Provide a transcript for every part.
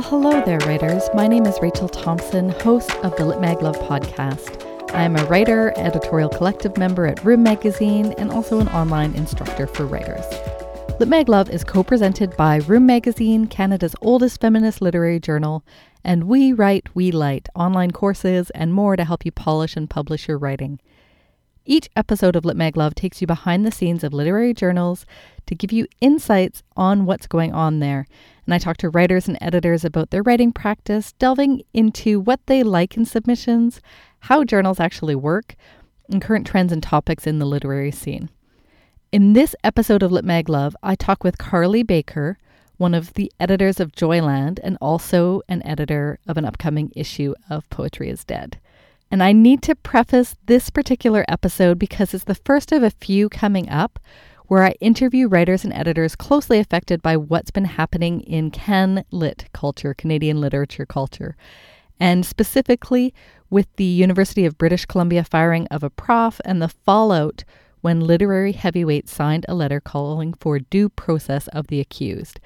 Well, hello there, writers. My name is Rachel Thompson, host of the Lit Mag Love podcast. I am a writer, editorial collective member at Room Magazine, and also an online instructor for writers. Lit Mag Love is co presented by Room Magazine, Canada's oldest feminist literary journal, and We Write, We Light online courses and more to help you polish and publish your writing. Each episode of Lit Mag Love takes you behind the scenes of literary journals to give you insights on what's going on there. And I talk to writers and editors about their writing practice, delving into what they like in submissions, how journals actually work, and current trends and topics in the literary scene. In this episode of Lit Mag Love, I talk with Carleigh Baker, one of the editors of Joyland and also an editor of an upcoming issue of Poetry is Dead. And I need to preface this particular episode because it's the first of a few coming up where I interview writers and editors closely affected by what's been happening in Can Lit culture, Canadian literature culture, and specifically with the University of British Columbia firing of a prof and the fallout when literary heavyweights signed a letter calling for due process of the accused.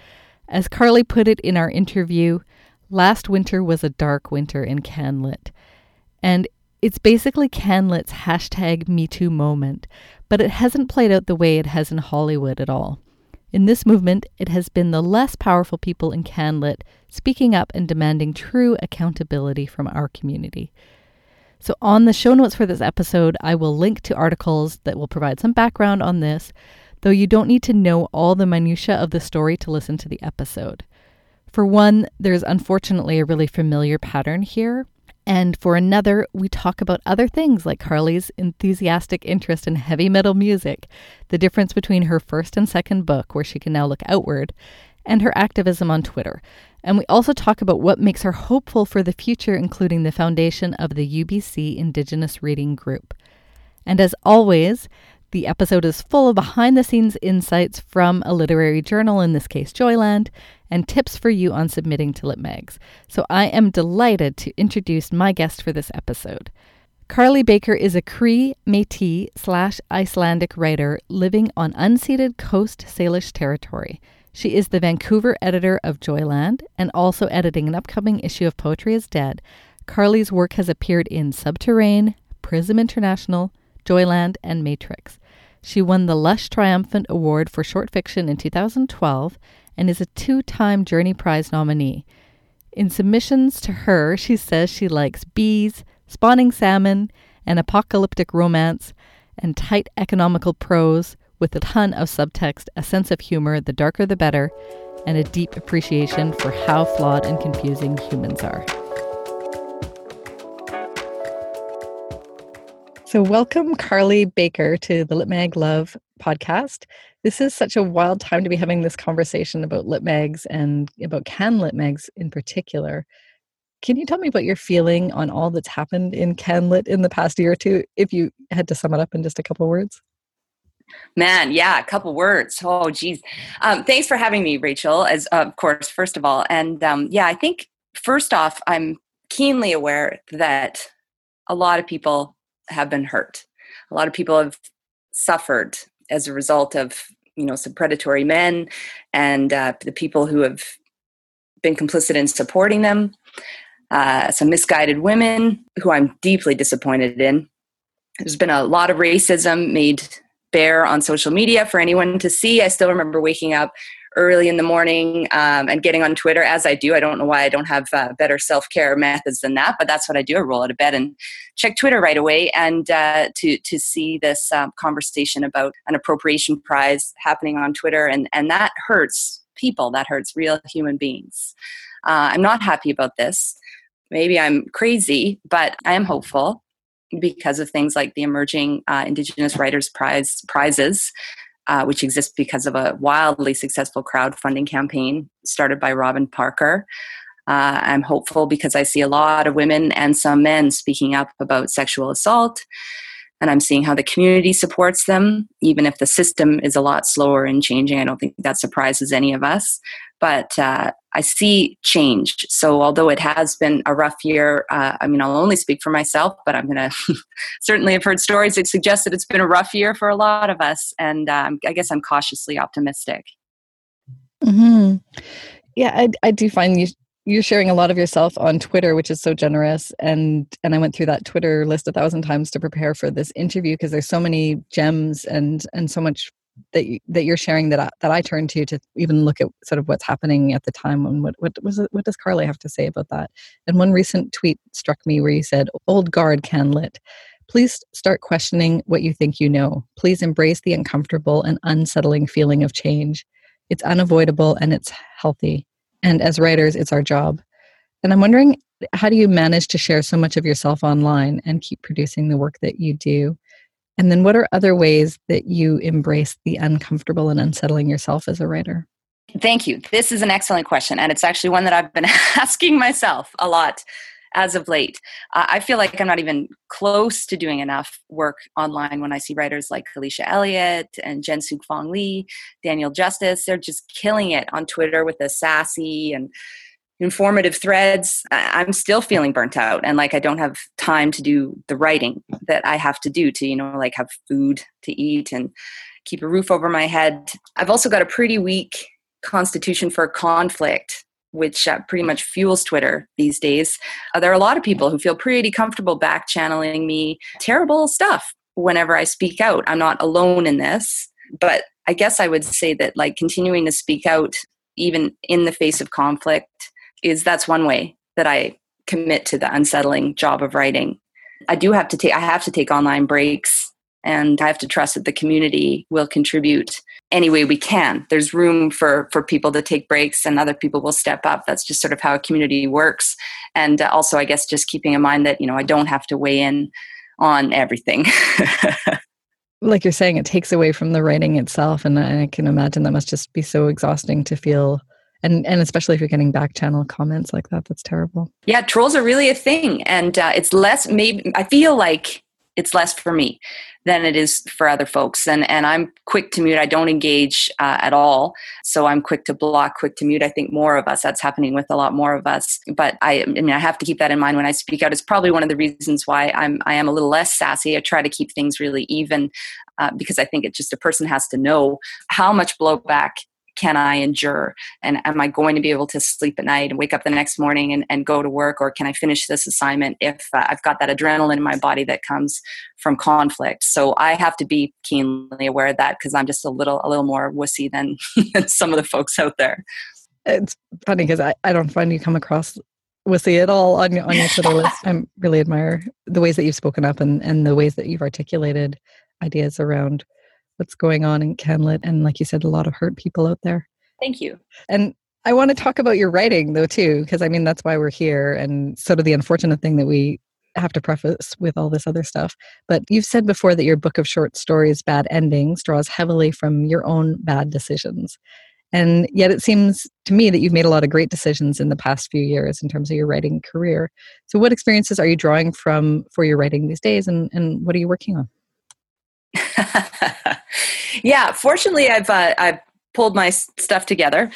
As Carleigh put it in our interview, last winter was a dark winter in CanLit. And it's basically CanLit's hashtag MeToo moment, but it hasn't played out the way it has in Hollywood at all. In this movement, it has been the less powerful people in CanLit speaking up and demanding true accountability from our community. So, on the show notes for this episode, I will link to articles that will provide some background on this, though you don't need to know all the minutiae of the story to listen to the episode. For one, there's unfortunately a really familiar pattern here. And for another, we talk about other things like Carleigh's enthusiastic interest in heavy metal music, the difference between her first and second book, where she can now look outward, and her activism on Twitter. And we also talk about what makes her hopeful for the future, including the foundation of the UBC Indigenous Reading Group. And as always, the episode is full of behind the scenes insights from a literary journal, in this case, Joyland, and tips for you on submitting to LitMags. So I am delighted to introduce my guest for this episode. Carleigh Baker is a Cree, Metis slash Icelandic writer living on unceded Coast Salish territory. She is the Vancouver editor of Joyland and also editing an upcoming issue of Poetry is Dead. Carleigh's work has appeared in Subterrain, Prism International, Joyland, and Matrix. She won the Lush Triumphant Award for Short Fiction in 2012 and is a two time Journey Prize nominee. In submissions to her, she says she likes bees, spawning salmon, an apocalyptic romance, and tight economical prose with a ton of subtext, a sense of humor, the darker the better, and a deep appreciation for how flawed and confusing humans are. So, welcome Carleigh Baker to the Lit Mag Love podcast. This is such a wild time to be having this conversation about Lit Mags and about Can Lit Mags in particular. Can you tell me about your feeling on all that's happened in CanLit in the past year or two, if you had to sum it up in just a couple words? Man, yeah, a couple words. Oh, geez. Um, thanks for having me, Rachel. As of course, first of all, and um, yeah, I think first off, I'm keenly aware that a lot of people have been hurt. A lot of people have suffered as a result of you know some predatory men and uh, the people who have been complicit in supporting them. Uh, some misguided women who I'm deeply disappointed in. There's been a lot of racism made bare on social media for anyone to see. I still remember waking up early in the morning um, and getting on Twitter as I do. I don't know why I don't have uh, better self care methods than that, but that's what I do. I roll out of bed and check Twitter right away, and uh, to to see this um, conversation about an appropriation prize happening on Twitter, and and that hurts people. That hurts real human beings. Uh, I'm not happy about this. Maybe I'm crazy, but I am hopeful because of things like the emerging uh, Indigenous Writers Prize prizes uh, which exists because of a wildly successful crowdfunding campaign started by Robin Parker. Uh, I'm hopeful because I see a lot of women and some men speaking up about sexual assault, and I'm seeing how the community supports them, even if the system is a lot slower in changing. I don't think that surprises any of us but uh, I see change. So although it has been a rough year, uh, I mean, I'll only speak for myself, but I'm going to certainly have heard stories that suggest that it's been a rough year for a lot of us, and um, I guess I'm cautiously optimistic. Hmm. Yeah, I, I do find you you're sharing a lot of yourself on Twitter, which is so generous. And and I went through that Twitter list a thousand times to prepare for this interview because there's so many gems and and so much that you, that you're sharing that I, that I turn to to even look at sort of what's happening at the time and what what was it, what does Carleigh have to say about that? And one recent tweet struck me where you said, "Old guard can lit." Please start questioning what you think you know. Please embrace the uncomfortable and unsettling feeling of change. It's unavoidable and it's healthy. And as writers, it's our job. And I'm wondering, how do you manage to share so much of yourself online and keep producing the work that you do? And then, what are other ways that you embrace the uncomfortable and unsettling yourself as a writer? Thank you. This is an excellent question. And it's actually one that I've been asking myself a lot as of late. I feel like I'm not even close to doing enough work online when I see writers like Alicia Elliott and Jen Sookfong Lee, Daniel Justice. They're just killing it on Twitter with the sassy and informative threads. I'm still feeling burnt out and like I don't have time to do the writing that I have to do to, you know, like have food to eat and keep a roof over my head. I've also got a pretty weak constitution for conflict which uh, pretty much fuels Twitter these days. Uh, there are a lot of people who feel pretty comfortable back channeling me terrible stuff whenever I speak out. I'm not alone in this, but I guess I would say that like continuing to speak out even in the face of conflict is that's one way that I commit to the unsettling job of writing. I do have to take I have to take online breaks and I have to trust that the community will contribute any way we can. There's room for for people to take breaks, and other people will step up. That's just sort of how a community works. And uh, also, I guess, just keeping in mind that you know I don't have to weigh in on everything. like you're saying, it takes away from the writing itself, and I can imagine that must just be so exhausting to feel and and especially if you're getting back channel comments like that that's terrible yeah trolls are really a thing and uh, it's less maybe i feel like it's less for me than it is for other folks. And and I'm quick to mute. I don't engage uh, at all. So I'm quick to block, quick to mute. I think more of us. That's happening with a lot more of us. But I, I mean, I have to keep that in mind when I speak out. It's probably one of the reasons why I'm I am a little less sassy. I try to keep things really even uh, because I think it just a person has to know how much blowback can I endure? And am I going to be able to sleep at night and wake up the next morning and, and go to work? Or can I finish this assignment if uh, I've got that adrenaline in my body that comes from conflict? So I have to be keenly aware of that because I'm just a little, a little more wussy than, some of the folks out there. It's funny because I, I don't find you come across wussy at all on your, on your Twitter list. I really admire the ways that you've spoken up and, and the ways that you've articulated ideas around what's going on in CanLit. And like you said, a lot of hurt people out there. Thank you. And I want to talk about your writing though too, because I mean that's why we're here, and sort of the unfortunate thing that we have to preface with all this other stuff. But you've said before that your book of short stories, Bad Endings, draws heavily from your own bad decisions. And yet it seems to me that you've made a lot of great decisions in the past few years in terms of your writing career. So, what experiences are you drawing from for your writing these days, and, and what are you working on? yeah, fortunately, I've uh, I've pulled my stuff together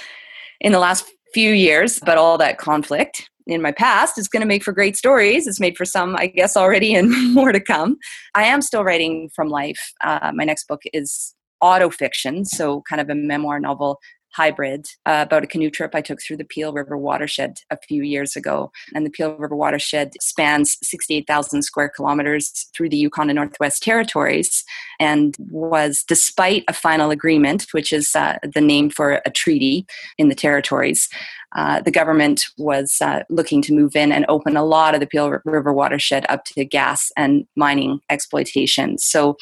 in the last few years, but all that conflict in my past is going to make for great stories. It's made for some, I guess, already and more to come. I am still writing from life. Uh, my next book is auto fiction, so kind of a memoir novel hybrid uh, about a canoe trip I took through the Peel River watershed a few years ago. And the Peel River watershed spans 68,000 square kilometers through the Yukon and Northwest Territories and was, despite a final agreement, which is uh, the name for a treaty in the territories, uh, the government was uh, looking to move in and open a lot of the Peel River watershed up to gas and mining exploitation. So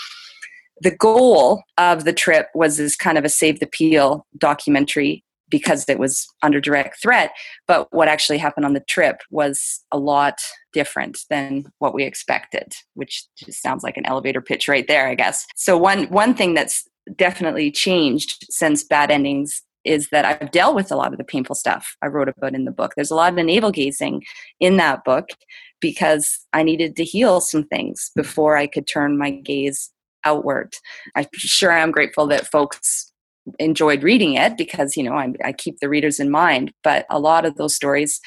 the goal of the trip was this kind of a save the peel documentary because it was under direct threat but what actually happened on the trip was a lot different than what we expected which just sounds like an elevator pitch right there i guess so one one thing that's definitely changed since bad endings is that I've dealt with a lot of the painful stuff I wrote about in the book. There's a lot of the navel gazing in that book because I needed to heal some things before I could turn my gaze outward. I'm sure I'm grateful that folks enjoyed reading it because you know I, I keep the readers in mind. But a lot of those stories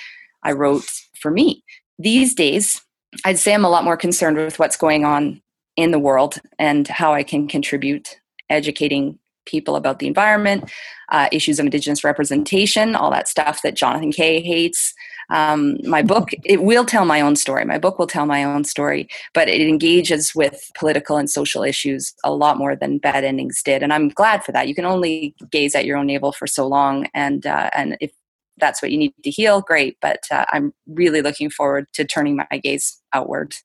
I wrote for me. These days, I'd say I'm a lot more concerned with what's going on in the world and how I can contribute educating people about the environment, uh, issues of Indigenous representation, all that stuff that Jonathan Kay hates. Um, my book, it will tell my own story. My book will tell my own story, but it engages with political and social issues a lot more than Bad Endings did, and I'm glad for that. You can only gaze at your own navel for so long, and uh, and if that's what you need to heal, great. But uh, I'm really looking forward to turning my gaze outward.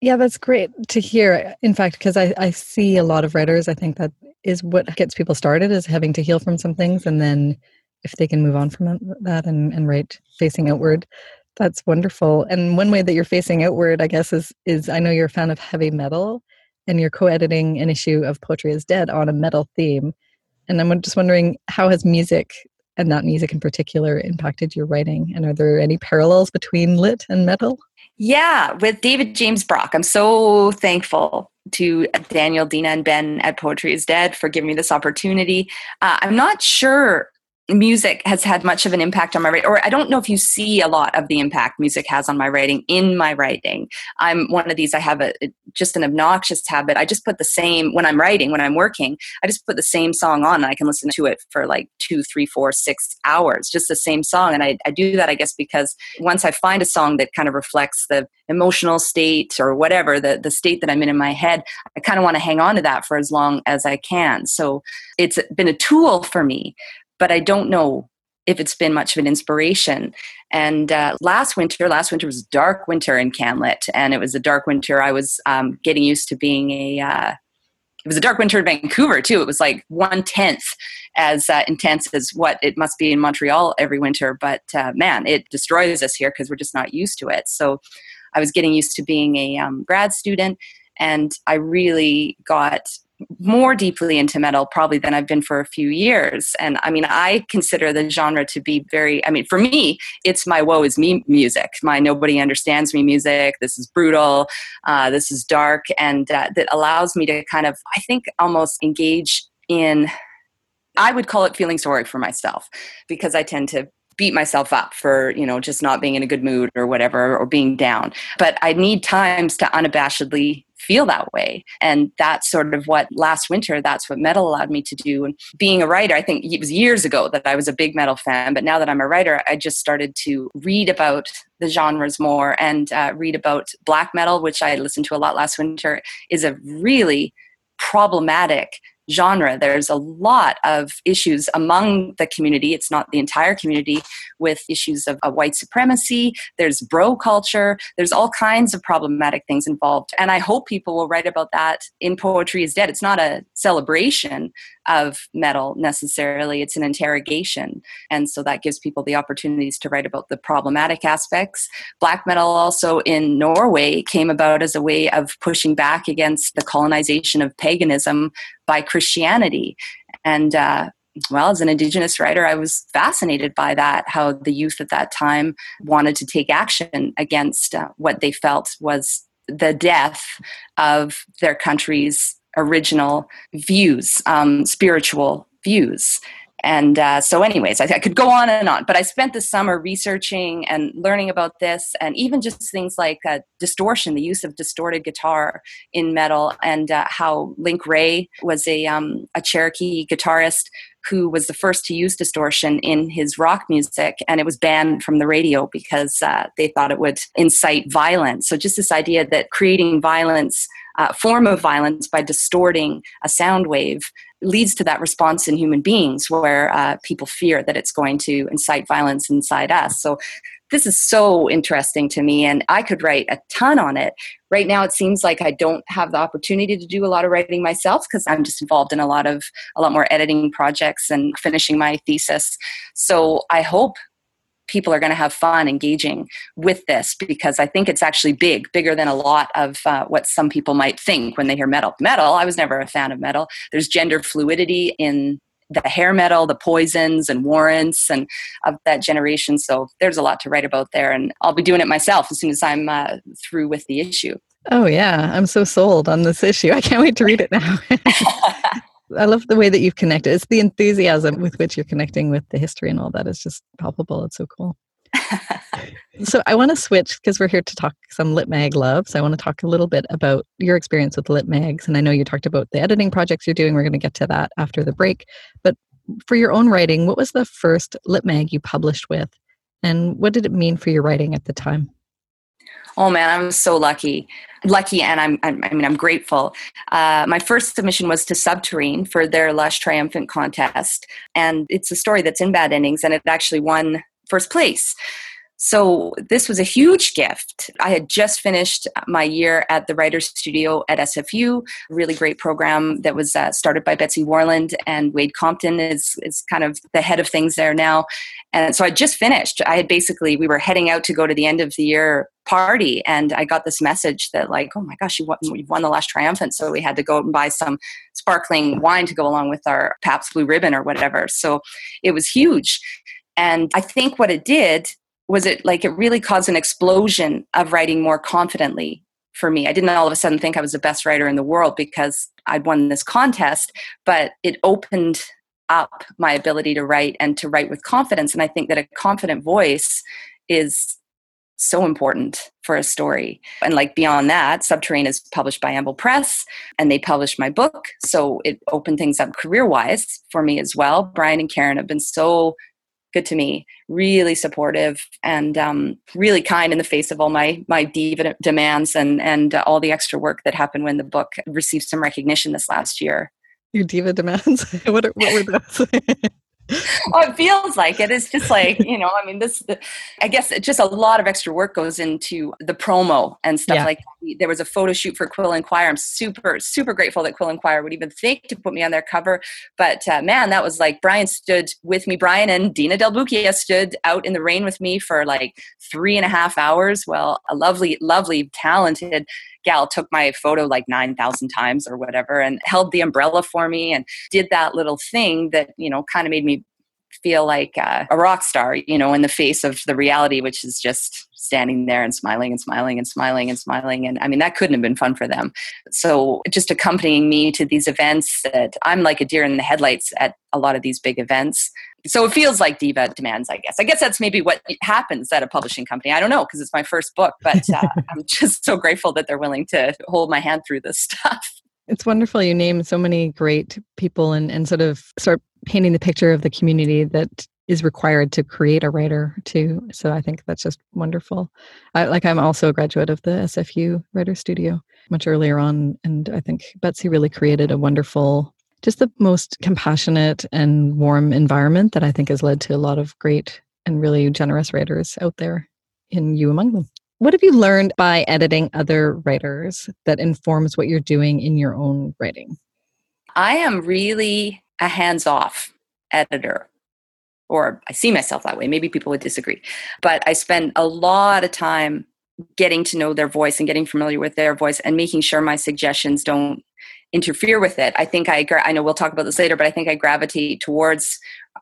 Yeah, that's great to hear. In fact, because I, I see a lot of writers, I think that is what gets people started is having to heal from some things and then if they can move on from that and, and write facing outward. That's wonderful. And one way that you're facing outward i guess is is i know you're a fan of heavy metal and you're co-editing an issue of poetry is dead on a metal theme. And i'm just wondering how has music and that music in particular impacted your writing? And are there any parallels between lit and metal? Yeah with david james brock. I'm so thankful to daniel dina and ben at poetry is dead for giving me this opportunity. Uh, i'm not sure music has had much of an impact on my writing, or I don't know if you see a lot of the impact music has on my writing in my writing. I'm one of these, I have a just an obnoxious habit. I just put the same, when I'm writing, when I'm working, I just put the same song on and I can listen to it for like two, three, four, six hours, just the same song. And I, I do that, I guess, because once I find a song that kind of reflects the emotional state or whatever, the, the state that I'm in in my head, I kind of want to hang on to that for as long as I can. So it's been a tool for me but I don't know if it's been much of an inspiration. And uh, last winter, last winter was dark winter in CanLit, and it was a dark winter. I was um, getting used to being a. Uh, it was a dark winter in Vancouver too. It was like one tenth as uh, intense as what it must be in Montreal every winter. But uh, man, it destroys us here because we're just not used to it. So I was getting used to being a um, grad student, and I really got more deeply into metal probably than I've been for a few years. And I mean, I consider the genre to be very, I mean, for me, it's my woe is me music, my nobody understands me music. This is brutal, uh, this is dark, and uh, that allows me to kind of, I think, almost engage in, I would call it feeling sorry for myself because I tend to beat myself up for you know just not being in a good mood or whatever or being down but i need times to unabashedly feel that way. And that's sort of what last winter, that's what metal allowed me to do. And being a writer, I think it was years ago that I was a big metal fan, but now that I'm a writer, I just started to read about the genres more and uh, read about black metal, which I listened to a lot last winter, is a really problematic genre. There's a lot of issues among the community. It's not the entire community with issues of, of, white supremacy. There's bro culture. There's all kinds of problematic things involved. And I hope people will write about that in Poetry is Dead. It's not a celebration of metal necessarily, it's an interrogation. And so that gives people the opportunities to write about the problematic aspects. Black metal also in Norway came about as a way of pushing back against the colonization of paganism by Christianity. And uh, well, as an Indigenous writer, I was fascinated by that, how the youth at that time wanted to take action against uh, what they felt was the death of their country's original views, um, spiritual views. And uh, so, anyways, I, I, could go on and on, but I spent the summer researching and learning about this, and even just things like uh, distortion, the use of distorted guitar in metal, and uh, how Link Wray was a, um, a Cherokee guitarist who was the first to use distortion in his rock music, and it was banned from the radio because uh, they thought it would incite violence. So, just this idea that creating violence uh, form of violence by distorting a sound wave leads to that response in human beings where uh, people fear that it's going to incite violence inside us. So this is so interesting to me and i could write a ton on it right now it seems like i don't have the opportunity to do a lot of writing myself because i'm just involved in a lot of a lot more editing projects and finishing my thesis so i hope people are going to have fun engaging with this because I think it's actually big, bigger than a lot of uh, what some people might think when they hear metal. Metal, I was never a fan of metal. There's gender fluidity in the hair metal, the poisons and warrants and of that generation. So there's a lot to write about there. And I'll be doing it myself as soon as I'm uh, through with the issue. Oh, yeah. I'm so sold on this issue. I can't wait to read it now. I love the way that you've connected. It's the enthusiasm with which you're connecting with the history and all that is just palpable. It's so cool. so I want to switch because we're here to talk some Lit Mag love. So I want to talk a little bit about your experience with Lit Mags. And I know you talked about the editing projects you're doing. We're going to get to that after the break. But for your own writing, what was the first Lit Mag you published with? And what did it mean for your writing at the time? Oh man, I'm so lucky, lucky, and I'm, I'm i mean I'm grateful. Uh, my first submission was to Subterrain for their Lush Triumphant contest, and it's a story that's in Bad Endings, and it actually won first place. So this was a huge gift. I had just finished my year at the Writers Studio at SFU, really great program that was uh, started by Betsy Warland and Wade Compton is is kind of the head of things there now. And so I just finished. I had basically we were heading out to go to the end of the year party and I got this message that like, oh my gosh, you won, you won the Lush Triumphant. So we had to go and buy some sparkling wine to go along with our Pabst Blue Ribbon or whatever. So it was huge. And I think what it did was it like it really caused an explosion of writing more confidently for me. I didn't all of a sudden think I was the best writer in the world because I'd won this contest, but it opened up my ability to write and to write with confidence. And I think that a confident voice is so important for a story. And like beyond that, Subterrain is published by Anvil Press and they published my book. So it opened things up career wise for me as well. Brian and Karen have been so good to me, really supportive, and um, really kind in the face of all my my diva demands and and uh, all the extra work that happened when the book received some recognition this last year. Your diva demands. what, what were those? oh, it feels like it. It's just like you know. I mean, this. I guess just a lot of extra work goes into the promo and stuff yeah. like. That. There was a photo shoot for Quill and Quire. I'm super super grateful that Quill and Quire would even think to put me on their cover. But uh, man, that was like Brian stood with me. Brian and Dina Del Bucchia stood out in the rain with me for like three and a half hours. Well, a lovely, lovely, talented gal took my photo like 9,000 times or whatever and held the umbrella for me and did that little thing that, you know, kind of made me feel like uh, a rock star, you know, in the face of the reality, which is just standing there and smiling and smiling and smiling and smiling. And I mean, that couldn't have been fun for them. So just accompanying me to these events that I'm like a deer in the headlights at a lot of these big events. So it feels like diva demands, I guess. I guess that's maybe what happens at a publishing company. I don't know because it's my first book, but uh, I'm just so grateful that they're willing to hold my hand through this stuff. It's wonderful you name so many great people and, and sort of start painting the picture of the community that is required to create a writer too. So I think that's just wonderful. I, like I'm also a graduate of the SFU Writer Studio much earlier on, and I think Betsy really created a wonderful, just the most compassionate and warm environment that I think has led to a lot of great and really generous writers out there, in you among them. What have you learned by editing other writers that informs what you're doing in your own writing? I am really a hands off editor or I see myself that way. Maybe people would disagree. But I spend a lot of time getting to know their voice and getting familiar with their voice and making sure my suggestions don't interfere with it. I think I I know we'll talk about this later, but I think I gravitate towards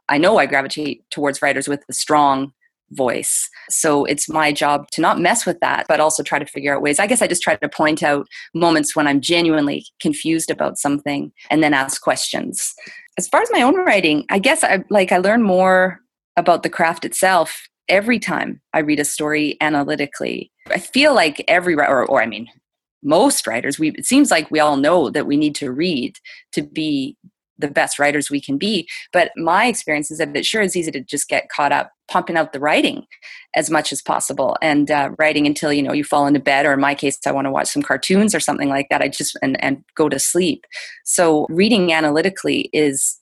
I know I gravitate towards writers with a strong voice. So it's my job to not mess with that, but also try to figure out ways. I guess I just try to point out moments when I'm genuinely confused about something and then ask questions. As far as my own writing, I guess I like I learn more about the craft itself every time I read a story analytically. I feel like every or, or I mean most writers we it seems like we all know that we need to read to be the best writers we can be. But my experience is that it sure is easy to just get caught up pumping out the writing as much as possible and uh, writing until you know you fall into bed or in my case i want to watch some cartoons or something like that. I just and, and go to sleep. So reading analytically is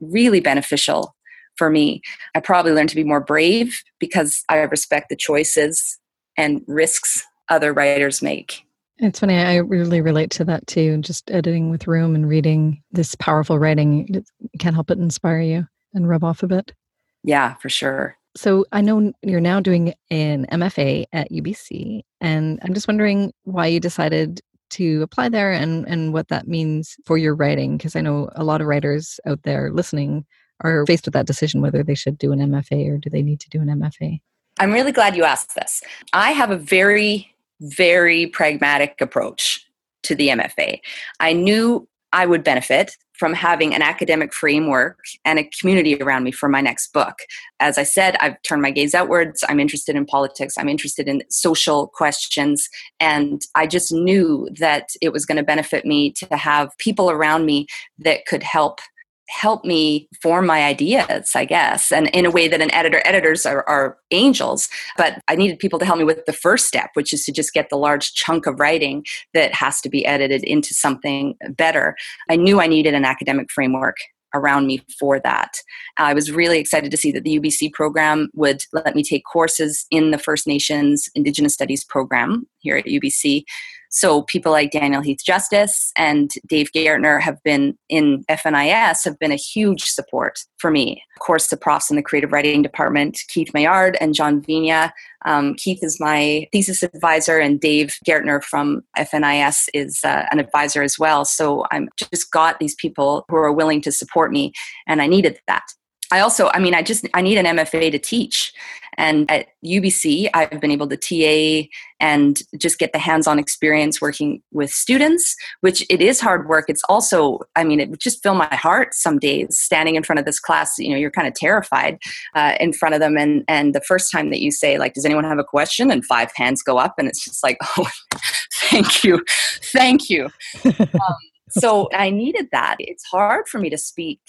really beneficial for me. I probably learned to be more brave because i respect the choices and risks other writers make it's funny, I really relate to that too. Just editing with room and reading this powerful writing it can't help but inspire you and rub off a bit. Yeah, for sure. So I know you're now doing an MFA at UBC, and I'm just wondering why you decided to apply there and, and what that means for your writing. Because I know a lot of writers out there listening are faced with that decision whether they should do an MFA or do they need to do an MFA. I'm really glad you asked this. I have a very very pragmatic approach to the MFA. I knew I would benefit from having an academic framework and a community around me for my next book. As I said, I've turned my gaze outwards. I'm interested in politics, I'm interested in social questions, and I just knew that it was going to benefit me to have people around me that could help help me form my ideas i guess and in a way that an editor editors are, are, angels. But i needed people to help me with the first step which is to just get the large chunk of writing that has to be edited into something better. I knew i needed an academic framework around me for that. I was really excited to see that the UBC program would let me take courses in the First Nations Indigenous Studies program here at UBC so people like Daniel Heath Justice and Dave Gaertner have been in FNIS have been a huge support for me. Of course, the profs in the creative writing department, Keith Maillard and John Vigna. Um, Keith is my thesis advisor, and Dave Gaertner from FNIS is uh, an advisor as well. So I'm just got these people who are willing to support me, and I needed that. I also, I mean, I just I need an MFA to teach, and at UBC, I've been able to TA and just get the hands-on experience working with students. Which it is hard work. It's also, I mean, it would just fill my heart some days standing in front of this class. You know, you're kind of terrified uh, in front of them, and and the first time that you say like, "Does anyone have a question?" and five hands go up, and it's just like, "Oh, thank you, thank you." um, so I needed that. It's hard for me to speak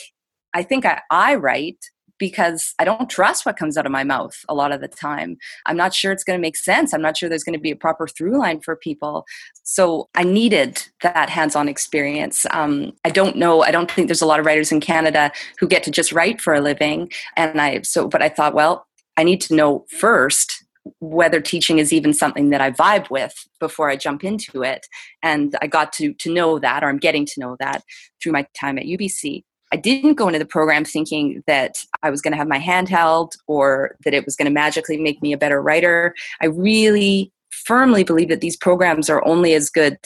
I think I, I write because I don't trust what comes out of my mouth a lot of the time. I'm not sure it's going to make sense. I'm not sure there's going to be a proper through line for people. So I needed that hands on experience. Um, I don't know, I don't think there's a lot of writers in Canada who get to just write for a living. And I, so, but I thought, well, I need to know first whether teaching is even something that I vibe with before I jump into it. And I got to to know that, or I'm getting to know that through my time at UBC. I didn't go into the program thinking that I was going to have my hand held or that it was going to magically make me a better writer. I really firmly believe that these programs are only as good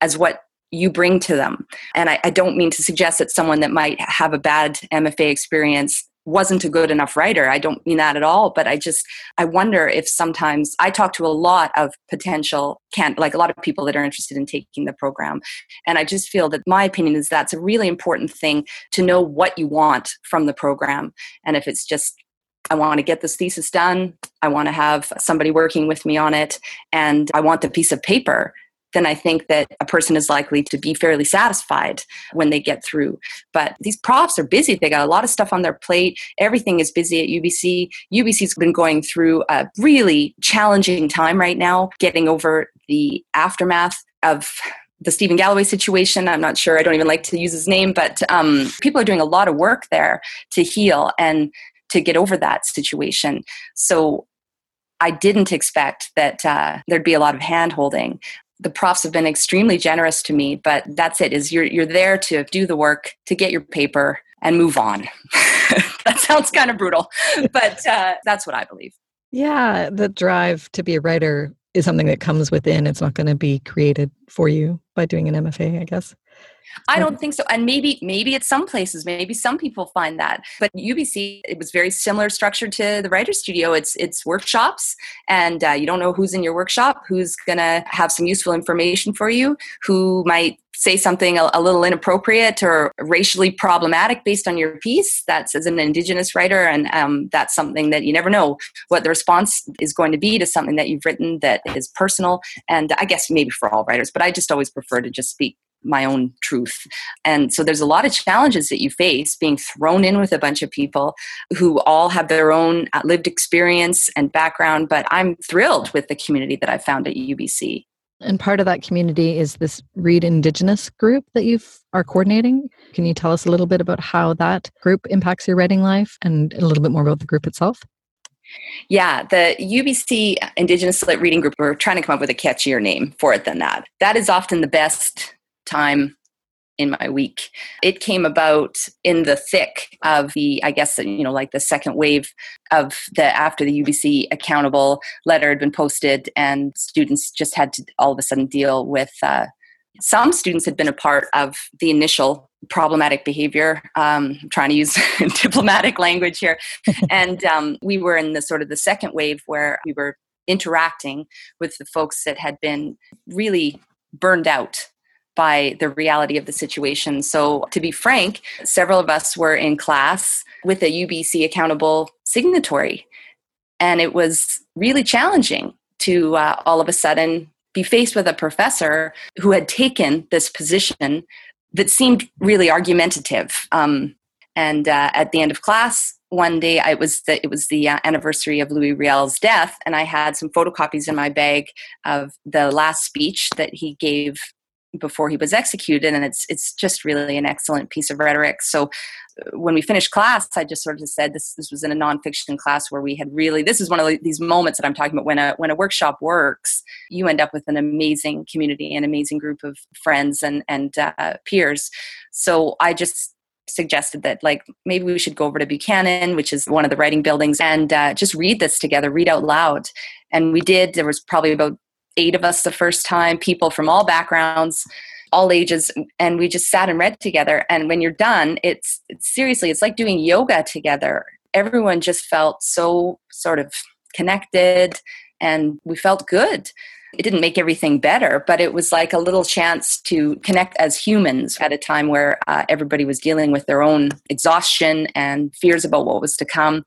as what you bring to them. And I, I, don't mean to suggest that someone that might have a bad MFA experience wasn't a good enough writer i don't mean that at all but i just i wonder if sometimes i talk to a lot of potential can like a lot of people that are interested in taking the program and i just feel that my opinion is that's a really important thing to know what you want from the program and if it's just I want to get this thesis done. I want to have somebody working with me on it. And I want the piece of paper then I think that a person is likely to be fairly satisfied when they get through. But these profs are busy. They got a lot of stuff on their plate. Everything is busy at UBC. UBC's been going through a really challenging time right now, getting over the aftermath of the Steven Galloway situation. I'm not sure. I don't even like to use his name, but um, people are doing a lot of work there to heal and to get over that situation. So I didn't expect that uh, there'd be a lot of hand holding the profs have been extremely generous to me but that's it is you're you're there to do the work to get your paper and move on. That sounds kind of brutal but uh, that's what i believe. Yeah the drive to be a writer is something that comes within. It's not going to be created for you by doing an mfa i guess I don't think so. And maybe maybe at some places, maybe some people find that. But UBC, it was very similar structure to the writer studio. It's it's workshops, and uh, you don't know who's in your workshop, who's gonna have some useful information for you, who might say something a, a, little inappropriate or racially problematic based on your piece that's as an indigenous writer and um, that's something that you never know what the response is going to be to something that you've written that is personal and i guess maybe for all writers but i just always prefer to just speak my own truth. And so there's a lot of challenges that you face being thrown in with a bunch of people who all have their own uh, lived experience and background. But I'm thrilled with the community that I found at UBC. And part of that community is this Read Indigenous group that you are coordinating. Can you tell us a little bit about how that group impacts your writing life and a little bit more about the group itself? Yeah, the UBC Indigenous Lit Reading Group, we're trying to come up with a catchier name for it than that. That is often the best time in my week. It came about in the thick of the, I guess, you know, like the second wave of the after the UBC accountable letter had been posted, and students just had to all of a sudden deal with. Uh, some students had been a part of the initial problematic behavior. Um, I'm trying to use diplomatic language here, and um, we were in the sort of the second wave where we were interacting with the folks that had been really burned out by the reality of the situation. So, to be frank, several of us were in class with a UBC accountable signatory. And it was really challenging to uh, all of a sudden be faced with a professor who had taken this position that seemed really argumentative. Um, and uh, at the end of class, one day I was the, it was the uh, anniversary of Louis Riel's death, and I had some photocopies in my bag of the last speech that he gave before he was executed, and it's it's just really an excellent piece of rhetoric. So uh, when we finished class, I just sort of said this this was in a nonfiction class where we had really this is one of these moments that I'm talking about when a when a workshop works, you end up with an amazing community, an amazing group of friends and and uh, peers. So I just suggested that like maybe we should go over to Buchanan, which is one of the writing buildings, and uh, just read this together, read out loud. And we did. There was probably about eight of us the first time, people from all backgrounds, all ages, and we just sat and read together. And when you're done, it's, it's seriously, it's like doing yoga together. Everyone just felt so sort of connected, and we felt good it didn't make everything better, but it was like a little chance to connect as humans at a time where uh, everybody was dealing with their own exhaustion and fears about what was to come.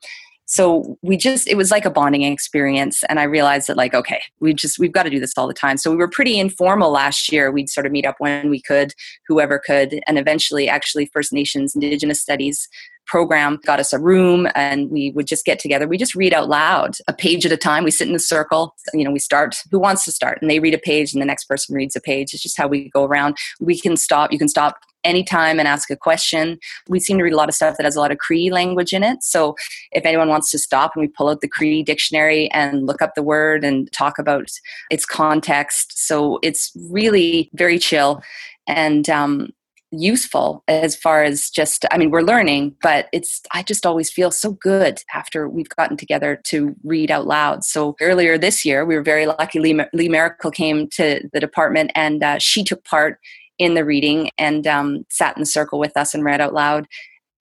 So we just, it was like a bonding experience. And I realized that, like, okay, we just, we've got to do this all the time. So we were pretty informal last year. We'd sort of meet up when we could, whoever could. And eventually, actually, First Nations Indigenous Studies program got us a room and we would just get together. We just read out loud a page at a time. We sit in a circle. You know, we start, who wants to start? And they read a page and the next person reads a page. It's just how we go around. We can stop, you can stop anytime and ask a question. We seem to read a lot of stuff that has a lot of Cree language in it. So if anyone wants to stop and we pull out the Cree dictionary and look up the word and talk about its context. So it's really very chill. And um, useful as far as just i mean we're learning but it's i just always feel so good after we've gotten together to read out loud so earlier this year we were very lucky lee, Lee Maracle came to the department and uh, she took part in the reading and um, sat in the circle with us and read out loud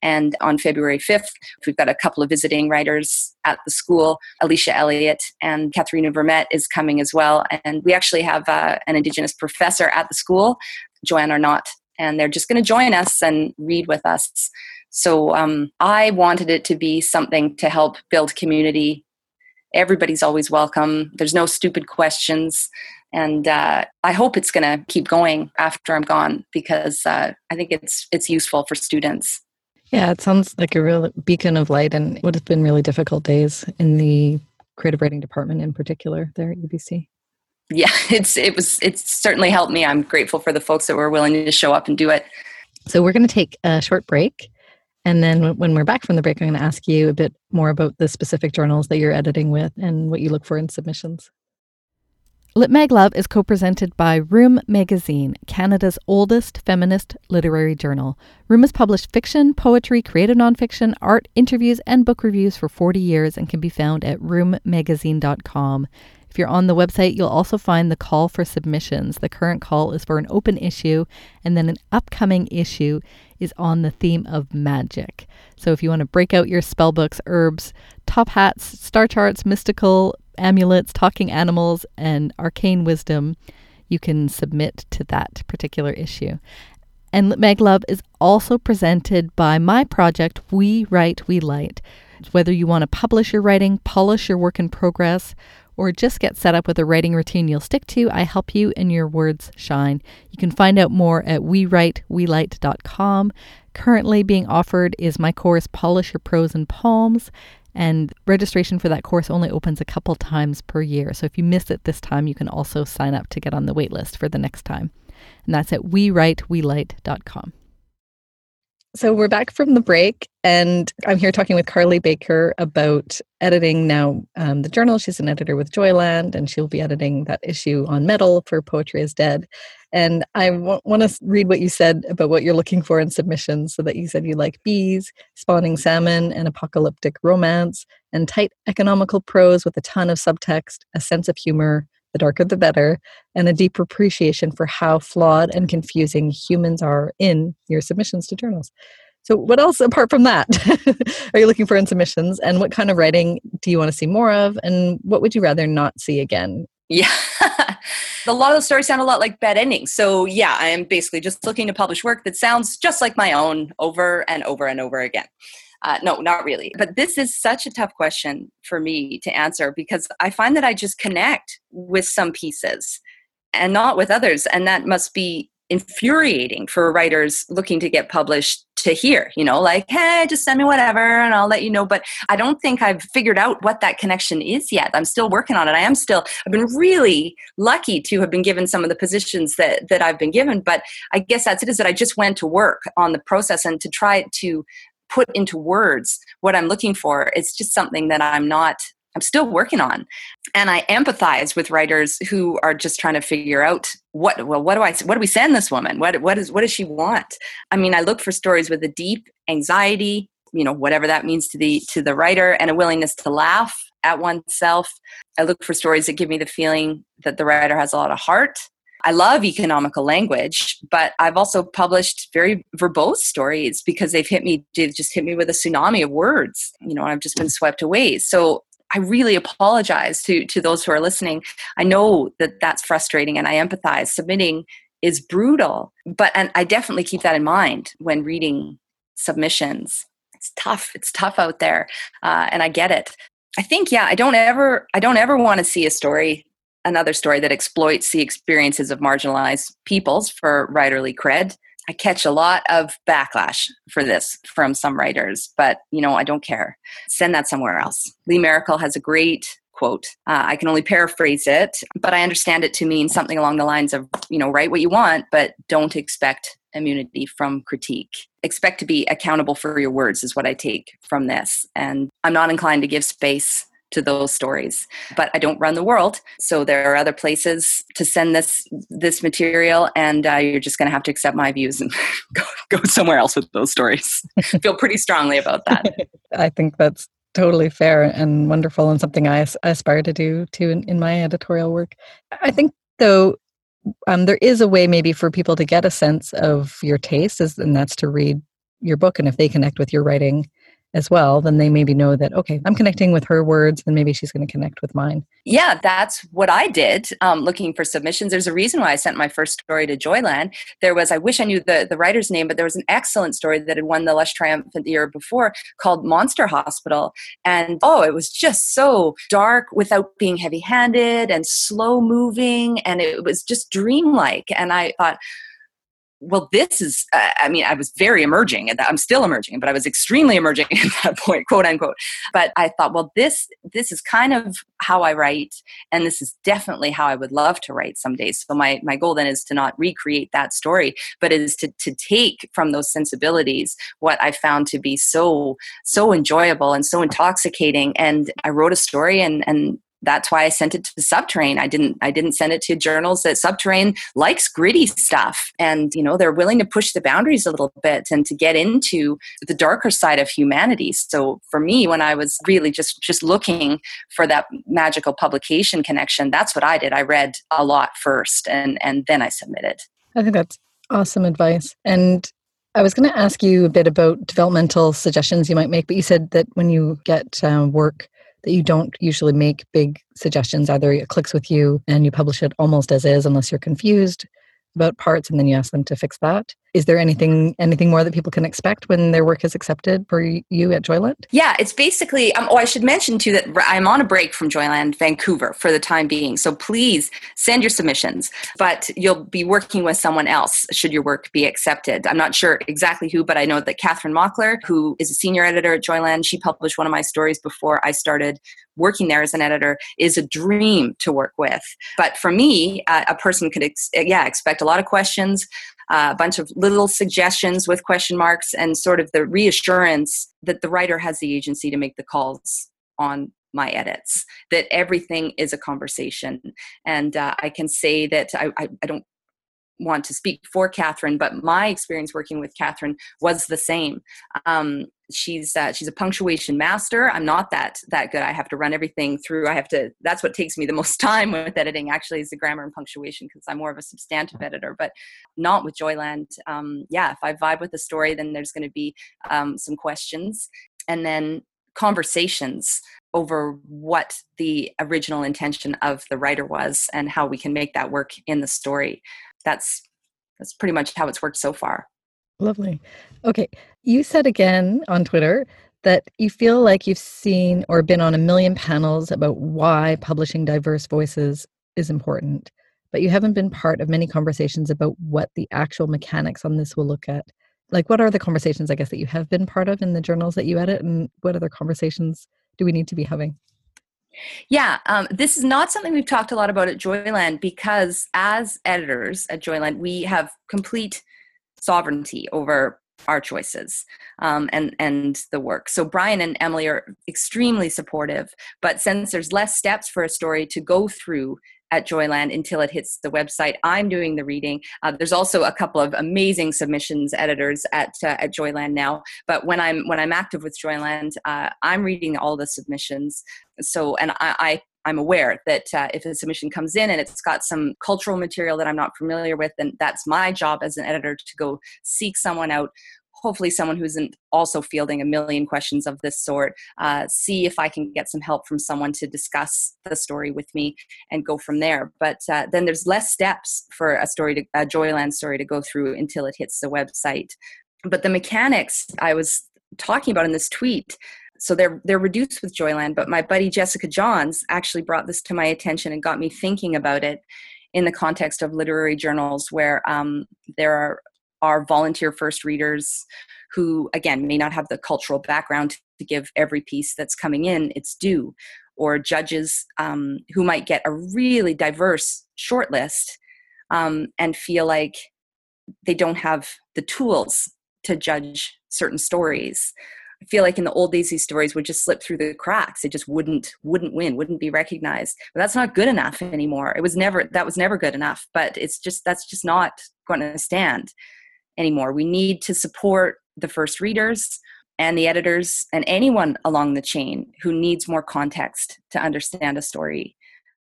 and on February 5th, we've got a couple of visiting writers at the school. Alicia Elliott and Katherena Vermette is coming as well. And we actually have uh, an Indigenous professor at the school, Joanne Arnott, and they're just going to join us and read with us. So um, I wanted it to be something to help build community. Everybody's always welcome. There's no stupid questions. And uh, I hope it's going to keep going after I'm gone because uh, I think it's it's useful for students. Yeah, it sounds like a real beacon of light and what has been really difficult days in the creative writing department in particular there at UBC yeah, it's it was it's certainly helped me. I'm grateful for the folks that were willing to show up and do it. So we're going to take a short break. And then when we're back from the break, I'm going to ask you a bit more about the specific journals that you're editing with and what you look for in submissions. Lit Mag Love is co presented by Room Magazine, Canada's oldest feminist literary journal. Room has published fiction, poetry, creative nonfiction, art, interviews, and book reviews for 40 years and can be found at roommagazine.com. If you're on the website, you'll also find the call for submissions. The current call is for an open issue, and then an upcoming issue is on the theme of magic. So if you want to break out your spell books, herbs, top hats, star charts, mystical amulets, talking animals, and arcane wisdom, you can submit to that particular issue. And Mag Love is also presented by my project, We Write, We Light. Whether you want to publish your writing, polish your work in progress, or just get set up with a writing routine you'll stick to, I help you and your words shine. You can find out more at wewritewelight.com. Currently being offered is my course Polish Your Prose and Poems, and registration for that course only opens a couple times per year. So if you miss it this time, you can also sign up to get on the waitlist for the next time. And that's at wewritewelight.com. So we're back from the break, and I'm here talking with Carleigh Baker about editing now um, the journal. She's an editor with Joyland, and she'll be editing that issue on metal for Poetry is Dead. And I w- want to read what you said about what you're looking for in submissions. So that you said you like bees, spawning salmon, and apocalyptic romance, and tight economical prose with a ton of subtext, a sense of humor, the darker the better, and a deep appreciation for how flawed and confusing humans are in your submissions to journals. So, what else apart from that are you looking for in submissions? And what kind of writing do you want to see more of? And what would you rather not see again Yeah. a lot of the stories sound a lot like bad endings. So, yeah, I am basically just looking to publish work that sounds just like my own over and over and over again. Uh, no, not really. But this is such a tough question for me to answer because I find that I just connect with some pieces and not with others. And that must be infuriating for writers looking to get published to hear, you know, like, hey, just send me whatever and I'll let you know. But I don't think I've figured out what that connection is yet. I'm still working on it. I am still, I've been really lucky to have been given some of the positions that, that I've been given. But I guess that's it is that I just went to work on the process and to try to put into words what I'm looking for. It's just something that I'm not I'm still working on. And I empathize with writers who are just trying to figure out what well what do I what do we send this woman? What what is what does she want? I mean, I look for stories with a deep anxiety, you know, whatever that means to the to the writer and a willingness to laugh at oneself. I look for stories that give me the feeling that the writer has a lot of heart. I love economical language, but I've also published very verbose stories because they've hit me, they've just hit me with a tsunami of words. You know, I've just been swept away. So I really apologize to to those who are listening. I know that that's frustrating, and I empathize. Submitting is brutal, but and I definitely keep that in mind when reading submissions. It's tough. It's tough out there, uh, and I get it. I think yeah. I don't ever. I don't ever want to see a story, another story that exploits the experiences of marginalized peoples for writerly cred. I catch a lot of backlash for this from some writers, but you know, I don't care. Send that somewhere else. Lee Maracle has a great quote. Uh, I can only paraphrase it, but I understand it to mean something along the lines of, you know, write what you want, but don't expect immunity from critique. Expect to be accountable for your words, is what I take from this. And I'm not inclined to give space to those stories but i don't run the world. So there are other places to send this this material and uh, you're just going to have to accept my views and go, go somewhere else with those stories. Feel pretty strongly about that. I think that's totally fair and wonderful and something i aspire to do too in, in my editorial work. I think though um, there is a way maybe for people to get a sense of your taste is, and that's to read your book and if they connect with your writing as well, then they maybe know that, okay, I'm connecting with her words, then maybe she's going to connect with mine. Yeah, that's what I did um, looking for submissions. There's a reason why I sent my first story to Joyland. There was, I wish I knew the, the writer's name, but there was an excellent story that had won the Lush Triumphant the year before called Monster Hospital. And oh, it was just so dark without being heavy handed and slow moving. And it was just dreamlike. And I thought, well this is uh, i mean i was very emerging and i'm still emerging but i was extremely emerging at that point quote unquote. But i thought well this this is kind of how i write and this is definitely how i would love to write some days. So my my goal then is to not recreate that story but is to to take from those sensibilities what i found to be so so enjoyable and so intoxicating. And i wrote a story and and that's why I sent it to Subterrain. I didn't I didn't send it to journals that Subterrain likes gritty stuff and you know they're willing to push the boundaries a little bit and to get into the darker side of humanity. So for me when I was really just just looking for that magical publication connection, that's what I did. I read a lot first and and then I submitted. I think that's awesome advice. And I was going to ask you a bit about developmental suggestions you might make, but you said that when you get uh, work that you don't usually make big suggestions. Either it clicks with you and you publish it almost as is, unless you're confused about parts, and then you ask them to fix that is there anything anything more that people can expect when their work is accepted for you at Joyland? Yeah, it's basically. Um, oh, I should mention too that I'm on a break from Joyland Vancouver for the time being. So please send your submissions, but you'll be working with someone else should your work be accepted. I'm not sure exactly who, but I know that Kathryn Mockler, who is a senior editor at Joyland, she published one of my stories before I started working there as an editor is a dream to work with. But for me, uh, a person could, ex- yeah, expect a lot of questions, a bunch of little suggestions with question marks, and sort of the reassurance that the writer has the agency to make the calls on my edits that everything is a conversation. And uh, i can say that I, I, I don't want to speak for Kathryn, but my experience working with Kathryn was the same. Um, she's uh, she's a punctuation master. I'm not that that good. I have to run everything through. I have to. That's what takes me the most time with editing. Actually, is the grammar and punctuation because I'm more of a substantive editor, but not with Joyland. Um, yeah, if I vibe with the story, then there's going to be um, some questions, and then conversations over what the original intention of the writer was and how we can make that work in the story. That's that's pretty much how it's worked so far. Lovely. Okay. You said again on Twitter that you feel like you've seen or been on a million panels about why publishing diverse voices is important, but you haven't been part of many conversations about what the actual mechanics on this will look at. Like, what are the conversations, I guess, that you have been part of in the journals that you edit, and what other conversations do we need to be having? Yeah, um, this is not something we've talked a lot about at Joyland because as editors at Joyland, we have complete sovereignty over our choices um, and and the work. So Brian and Emily are extremely supportive, but since there's less steps for a story to go through at Joyland until it hits the website. I'm doing the reading. Uh, there's also a couple of amazing submissions editors at uh, at Joyland now. But when I'm when I'm active with Joyland, uh, I'm reading all the submissions. So and I, I I'm aware that uh, if a submission comes in and it's got some cultural material that I'm not familiar with, then that's my job as an editor to go seek someone out hopefully someone who isn't also fielding a million questions of this sort uh, see if i can get some help from someone to discuss the story with me and go from there. But uh, then there's less steps for a story to a joyland story to go through until it hits the website. But the mechanics i was talking about in this tweet so they're they're reduced with joyland but my buddy jessica johns actually brought this to my attention and got me thinking about it in the context of literary journals where um, there are are volunteer first readers who again may not have the cultural background to give every piece that's coming in its due or judges um, who might get a really diverse shortlist um, and feel like they don't have the tools to judge certain stories. I feel like in the old days these stories would just slip through the cracks. It just wouldn't wouldn't win wouldn't be recognized. But that's not good enough anymore. It was never that was never good enough. But it's just that's just not going to stand anymore. We need to support the first readers and the editors and anyone along the chain who needs more context to understand a story.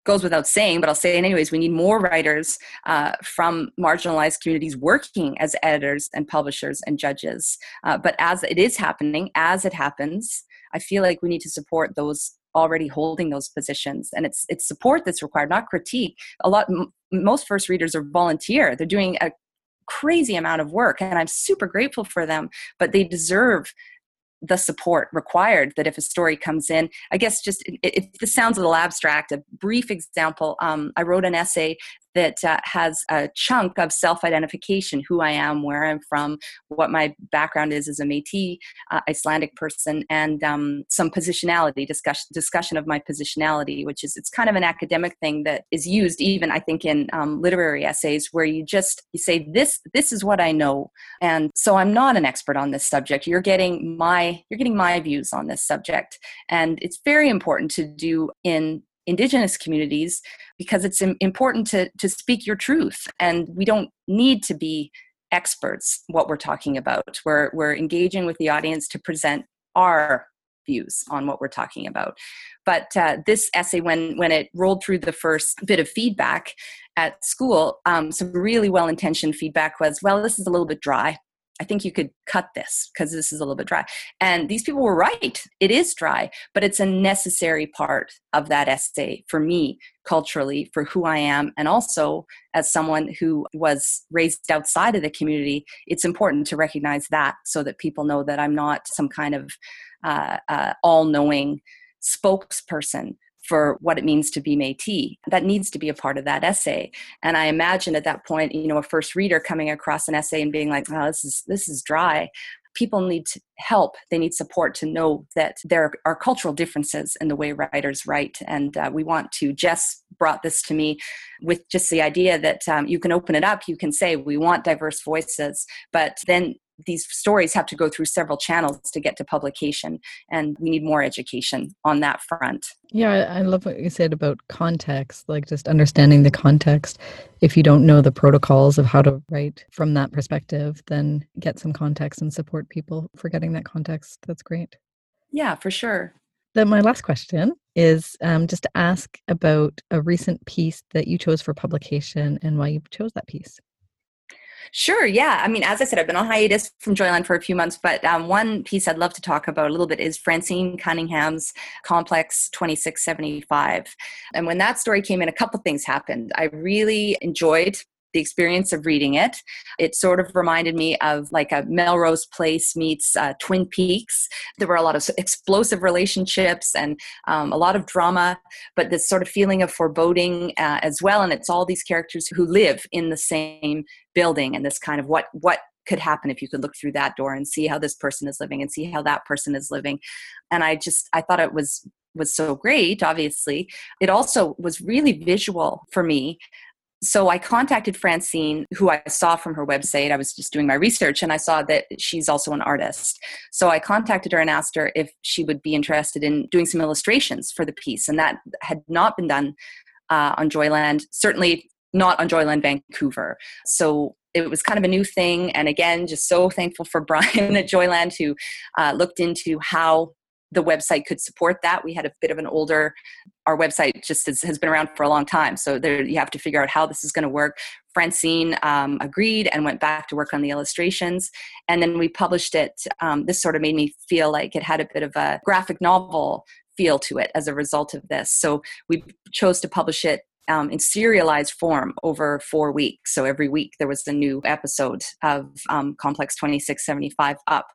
Goes without saying, but I'll say it anyways. We need more writers uh, from marginalized communities working as editors and publishers and judges. Uh, but as it is happening, as it happens, I feel like we need to support those already holding those positions and it's it's support that's required not critique a lot m- most first readers are volunteer they're doing a crazy amount of work and i'm super grateful for them but they deserve the support required that if a story comes in. I guess just if this sounds a little abstract a brief example um, i wrote an essay that uh, has a chunk of self identification who I am, where I'm from, what my background is as a Metis uh, Icelandic person, and um, some positionality discussion, discussion of my positionality, which is it's kind of an academic thing that is used even, I think, in um, literary essays where you just you say, this, this is what I know. And so I'm not an expert on this subject. You're getting my, you're getting my views on this subject. And it's very important to do in indigenous communities because it's important to to speak your truth. And we don't need to be experts what we're talking about. We're we're engaging with the audience to present our views on what we're talking about. But uh, this essay when when it rolled through the first bit of feedback at school um, some really well intentioned feedback was well this is a little bit dry I think you could cut this because this is a little bit dry. And these people were right. It is dry, but it's a necessary part of that essay for me culturally, for who I am, and also as someone who was raised outside of the community. It's important to recognize that so that people know that I'm not some kind of uh, uh, all knowing spokesperson for what it means to be Metis. That needs to be a part of that essay. And I imagine at that point, you know, a first reader coming across an essay and being like, "Oh, this is this is dry." People need help. They need support to know that there are cultural differences in the way writers write, and uh, we want to. Jess brought this to me with just the idea that um, you can open it up. You can say we want diverse voices, but then these stories have to go through several channels to get to publication and we need more education on that front. Yeah i love what you said about context like just understanding the context. If you don't know the protocols of how to write from that perspective then get some context and support people for getting that context. That's great. Yeah for sure. Then my last question is um, just to ask about a recent piece that you chose for publication and why you chose that piece Sure. Yeah. I mean, as I said, I've been on hiatus from Joyland for a few months, but um, one piece I'd love to talk about a little bit is Francine Cunningham's Complex 2675. And when that story came in, a couple things happened. I really enjoyed the experience of reading it. It sort of reminded me of like a Melrose Place meets uh, Twin Peaks. There were a lot of explosive relationships and um, a lot of drama, but this sort of feeling of foreboding uh, as well. And it's all these characters who live in the same building and this kind of what what could happen if you could look through that door and see how this person is living and see how that person is living and i just i thought it was was so great obviously it also was really visual for me so I contacted Francine, who I saw from her website. I was just doing my research and I saw that she's also an artist. So I contacted her and asked her if she would be interested in doing some illustrations for the piece. And that had not been done uh, on Joyland, certainly not on Joyland Vancouver. So it was kind of a new thing. And again, just so thankful for Brian at Joyland who uh, looked into how the website could support that. We had a bit of an older, our website just has, has been around for a long time. So there, you have to figure out how this is going to work. Francine um, agreed and went back to work on the illustrations. And then we published it. Um, this sort of made me feel like it had a bit of a graphic novel feel to it as a result of this. So we chose to publish it um, in serialized form over four weeks. So every week there was a new episode of um, Complex 2675 up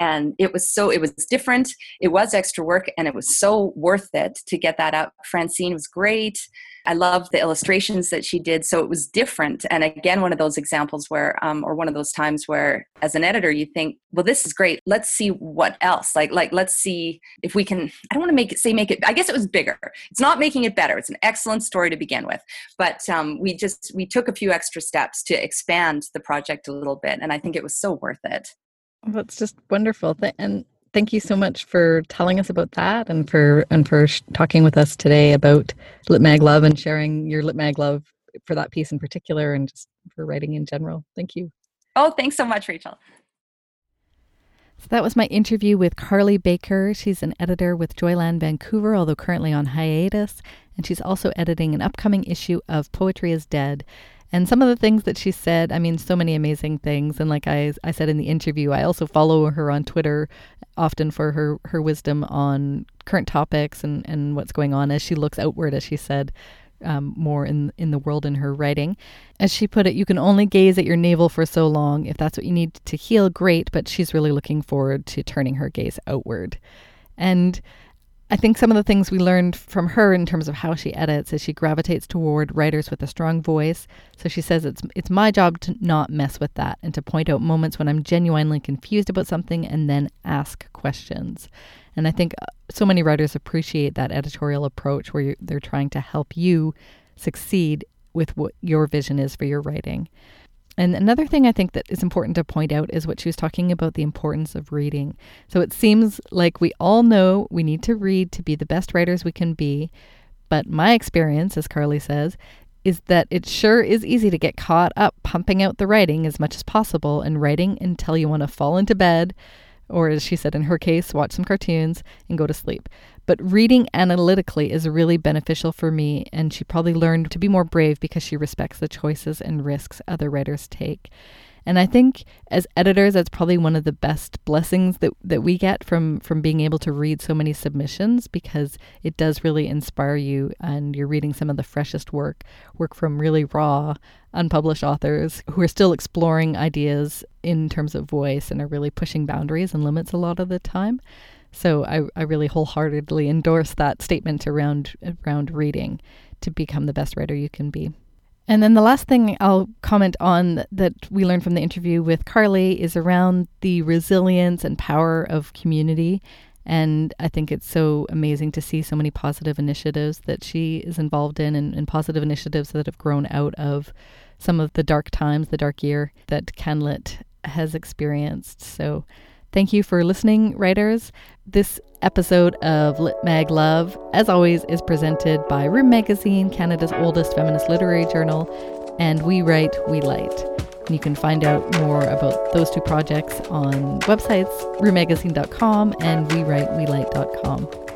and it was so it was different. It was extra work and it was so worth it to get that out. Francine was great. I loved the illustrations that she did. So it was different. And again one of those examples where um, or one of those times where as an editor you think well this is great. Let's see what else. Like like let's see if we can i don't want to make it say make it i guess it was bigger. It's not making it better. It's an excellent story to begin with. But um, we just we took a few extra steps to expand the project a little bit and i think it was so worth it that's just wonderful. And thank you so much for telling us about that and for and for sh- talking with us today about Lit Mag Love and sharing your Lit Mag Love for that piece in particular and just for writing in general. Thank you. Oh, thanks so much, Rachel. So that was my interview with Carleigh Baker. She's an editor with Joyland Vancouver, although currently on hiatus, and she's also editing an upcoming issue of Poetry is Dead. And some of the things that she said, I mean, so many amazing things. And like I, I said in the interview, I also follow her on Twitter often for her, her wisdom on current topics and, and what's going on as she looks outward, as she said, um, more in, in the world in her writing. As she put it, you can only gaze at your navel for so long. If that's what you need to heal, great. But she's really looking forward to turning her gaze outward. And I think some of the things we learned from her in terms of how she edits is she gravitates toward writers with a strong voice. So she says it's it's my job to not mess with that and to point out moments when I'm genuinely confused about something and then ask questions. And I think uh, so many writers appreciate that editorial approach where they're trying to help you succeed with what your vision is for your writing. And another thing I think that is important to point out is what she was talking about the importance of reading. So it seems like we all know we need to read to be the best writers we can be. But my experience, as Carleigh says, is that it sure is easy to get caught up pumping out the writing as much as possible and writing until you want to fall into bed, or as she said in her case, watch some cartoons and go to sleep. But reading analytically is really beneficial for me, and she probably learned to be more brave because she respects the choices and risks other writers take. And I think as editors, that's probably one of the best blessings that, that we get from, from being able to read so many submissions because it does really inspire you and you're reading some of the freshest work, work from really raw, unpublished authors who are still exploring ideas in terms of voice and are really pushing boundaries and limits a lot of the time. So I, I really wholeheartedly endorse that statement around around reading to become the best writer you can be. And then the last thing I'll comment on that we learned from the interview with Carleigh is around the resilience and power of community. And I think it's so amazing to see so many positive initiatives that she is involved in and, and positive initiatives that have grown out of some of the dark times, the dark year that CanLit has experienced. So Thank you for listening, writers. This episode of Lit Mag Love, as always, is presented by Room Magazine, Canada's oldest feminist literary journal, and We Write, We Light. And you can find out more about those two projects on websites, roommagazine.com and wewritewelight.com.